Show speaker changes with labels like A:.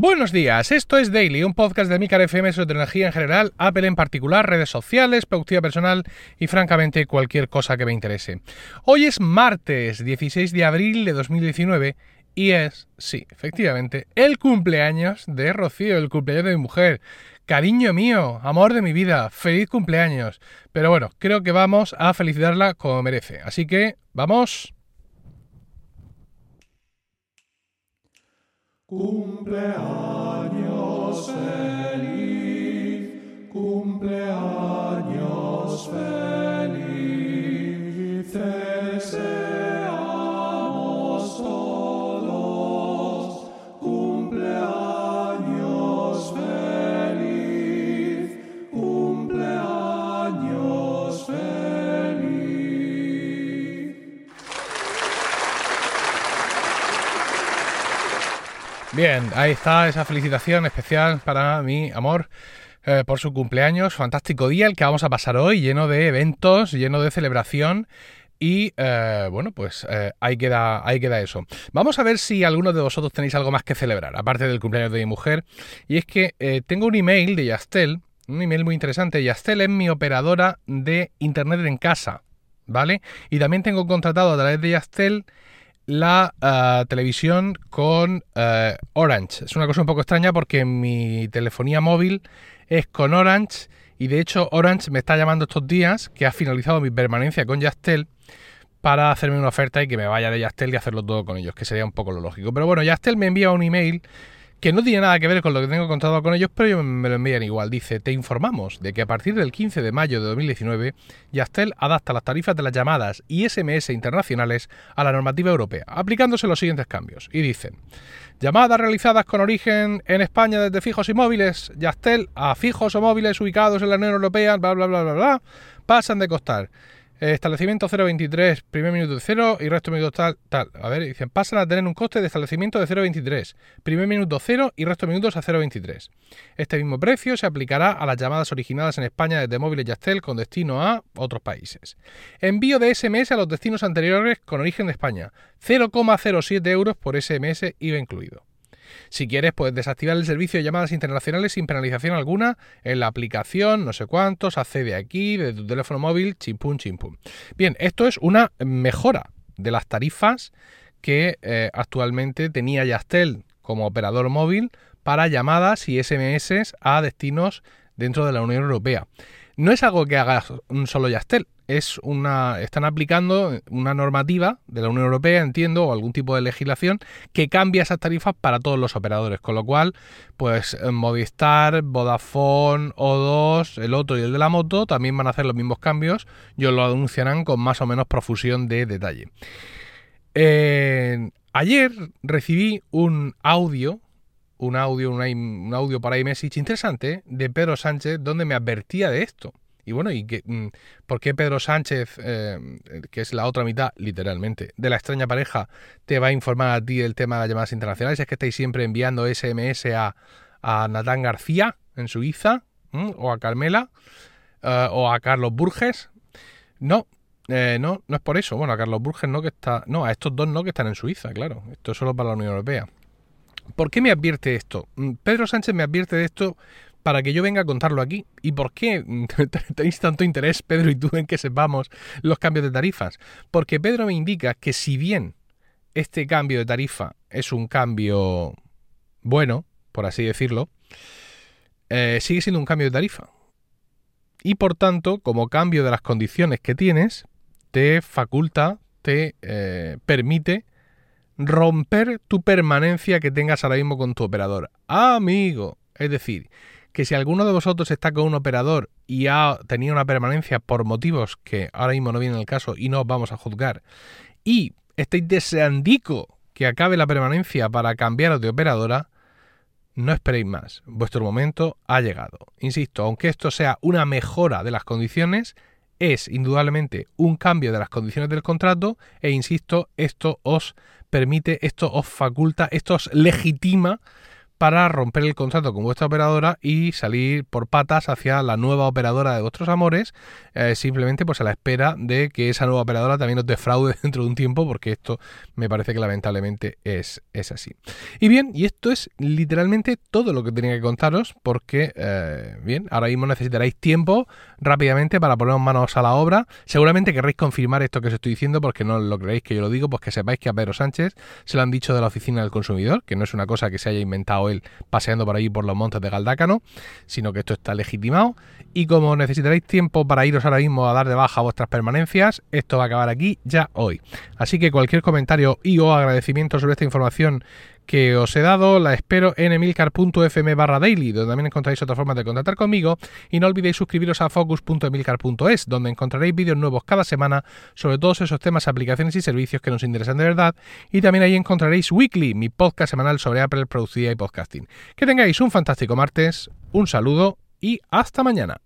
A: Buenos días, esto es Daily, un podcast de Micar FM sobre tecnología en general, Apple en particular, redes sociales, productividad personal y francamente cualquier cosa que me interese. Hoy es martes 16 de abril de 2019 y es, sí, efectivamente, el cumpleaños de Rocío, el cumpleaños de mi mujer. Cariño mío, amor de mi vida, feliz cumpleaños. Pero bueno, creo que vamos a felicitarla como merece. Así que, vamos.
B: Cumpleaños feliz, cumpleaños
A: Bien, ahí está esa felicitación especial para mi amor eh, por su cumpleaños. Fantástico día el que vamos a pasar hoy, lleno de eventos, lleno de celebración. Y eh, bueno, pues eh, ahí, queda, ahí queda eso. Vamos a ver si algunos de vosotros tenéis algo más que celebrar, aparte del cumpleaños de mi mujer. Y es que tengo un email de Yastel, un email muy interesante. Yastel es mi operadora de Internet en casa, ¿vale? Y también tengo contratado a través de Yastel la ah, televisión con ah, Orange. Es una cosa un poco extraña porque mi telefonía móvil es con Orange y de hecho Orange me está llamando estos días que ha finalizado mi permanencia con Yastel para hacerme una oferta y que me vaya de Yastel y hacerlo todo con ellos, que sería un poco lo lógico. Pero bueno, Yastel me envía un email que no tiene nada que ver con lo que tengo contratado con ellos, pero me lo envían igual. Dice, te informamos de que a partir del 15 de mayo de 2019, Yastel adapta las tarifas de las llamadas y SMS internacionales a la normativa europea, aplicándose los siguientes cambios. Y dicen, llamadas realizadas con origen en España desde fijos y móviles, Yastel, a fijos o móviles ubicados en la Unión Europea, bla, bla, bla, bla, bla, pasan de costar establecimiento 0.23, primer minuto de 0 y resto minuto tal, tal. A ver, dicen, pasan a tener un coste de establecimiento de 0.23, primer minuto 0 y resto minutos a 0.23. Este mismo precio se aplicará a las llamadas originadas en España desde móviles Yastel con destino a otros países. Envío de SMS a los destinos anteriores con origen de España, 0,07 euros por SMS IVA incluido. Si quieres, puedes desactivar el servicio de llamadas internacionales sin penalización alguna en la aplicación, no sé cuántos, accede aquí, de tu teléfono móvil, chimpum, chimpum. Bien, esto es una mejora de las tarifas que eh, actualmente tenía Yastel como operador móvil para llamadas y SMS a destinos dentro de la Unión Europea. No es algo que haga un solo Yastel, es una están aplicando una normativa de la Unión Europea, entiendo, o algún tipo de legislación que cambia esas tarifas para todos los operadores, con lo cual, pues Movistar, Vodafone, O2, el otro y el de la moto también van a hacer los mismos cambios, yo lo anunciarán con más o menos profusión de detalle. Eh, ayer recibí un audio un audio, un, un audio para iMessage interesante de Pedro Sánchez donde me advertía de esto. Y bueno, ¿y que, mm, por qué Pedro Sánchez, eh, que es la otra mitad, literalmente, de la extraña pareja, te va a informar a ti del tema de las llamadas internacionales? Es que estáis siempre enviando SMS a, a Natán García en Suiza, o a Carmela, eh, o a Carlos Burges. No, eh, no, no es por eso. Bueno, a Carlos Burges no que está. No, a estos dos no que están en Suiza, claro. Esto es solo para la Unión Europea. ¿Por qué me advierte esto? Mm, Pedro Sánchez me advierte de esto para que yo venga a contarlo aquí. ¿Y por qué tenéis tanto interés, Pedro y tú, en que sepamos los cambios de tarifas? Porque Pedro me indica que si bien este cambio de tarifa es un cambio bueno, por así decirlo, eh, sigue siendo un cambio de tarifa. Y por tanto, como cambio de las condiciones que tienes, te faculta, te eh, permite romper tu permanencia que tengas ahora mismo con tu operador. Amigo. Es decir, que si alguno de vosotros está con un operador y ha tenido una permanencia por motivos que ahora mismo no vienen al caso y no os vamos a juzgar, y estáis deseandico que acabe la permanencia para cambiaros de operadora, no esperéis más. Vuestro momento ha llegado. Insisto, aunque esto sea una mejora de las condiciones, es indudablemente un cambio de las condiciones del contrato e insisto, esto os permite, esto os faculta, esto os legitima para romper el contrato con vuestra operadora y salir por patas hacia la nueva operadora de vuestros amores, eh, simplemente pues a la espera de que esa nueva operadora también os defraude dentro de un tiempo, porque esto me parece que lamentablemente es, es así. Y bien, y esto es literalmente todo lo que tenía que contaros, porque, eh, bien, ahora mismo necesitaréis tiempo rápidamente para poneros manos a la obra. Seguramente querréis confirmar esto que os estoy diciendo, porque no lo creéis que yo lo digo, pues que sepáis que a Pedro Sánchez se lo han dicho de la oficina del consumidor, que no es una cosa que se haya inventado paseando por ahí por los montes de Galdácano, sino que esto está legitimado. Y como necesitaréis tiempo para iros ahora mismo a dar de baja vuestras permanencias, esto va a acabar aquí ya hoy. Así que cualquier comentario y o agradecimiento sobre esta información que os he dado, la espero en emilcar.fm barra daily, donde también encontraréis otra forma de contactar conmigo. Y no olvidéis suscribiros a focus.emilcar.es, donde encontraréis vídeos nuevos cada semana sobre todos esos temas, aplicaciones y servicios que nos interesan de verdad. Y también ahí encontraréis Weekly, mi podcast semanal sobre Apple, producida y podcasting. Que tengáis un fantástico martes, un saludo y hasta mañana.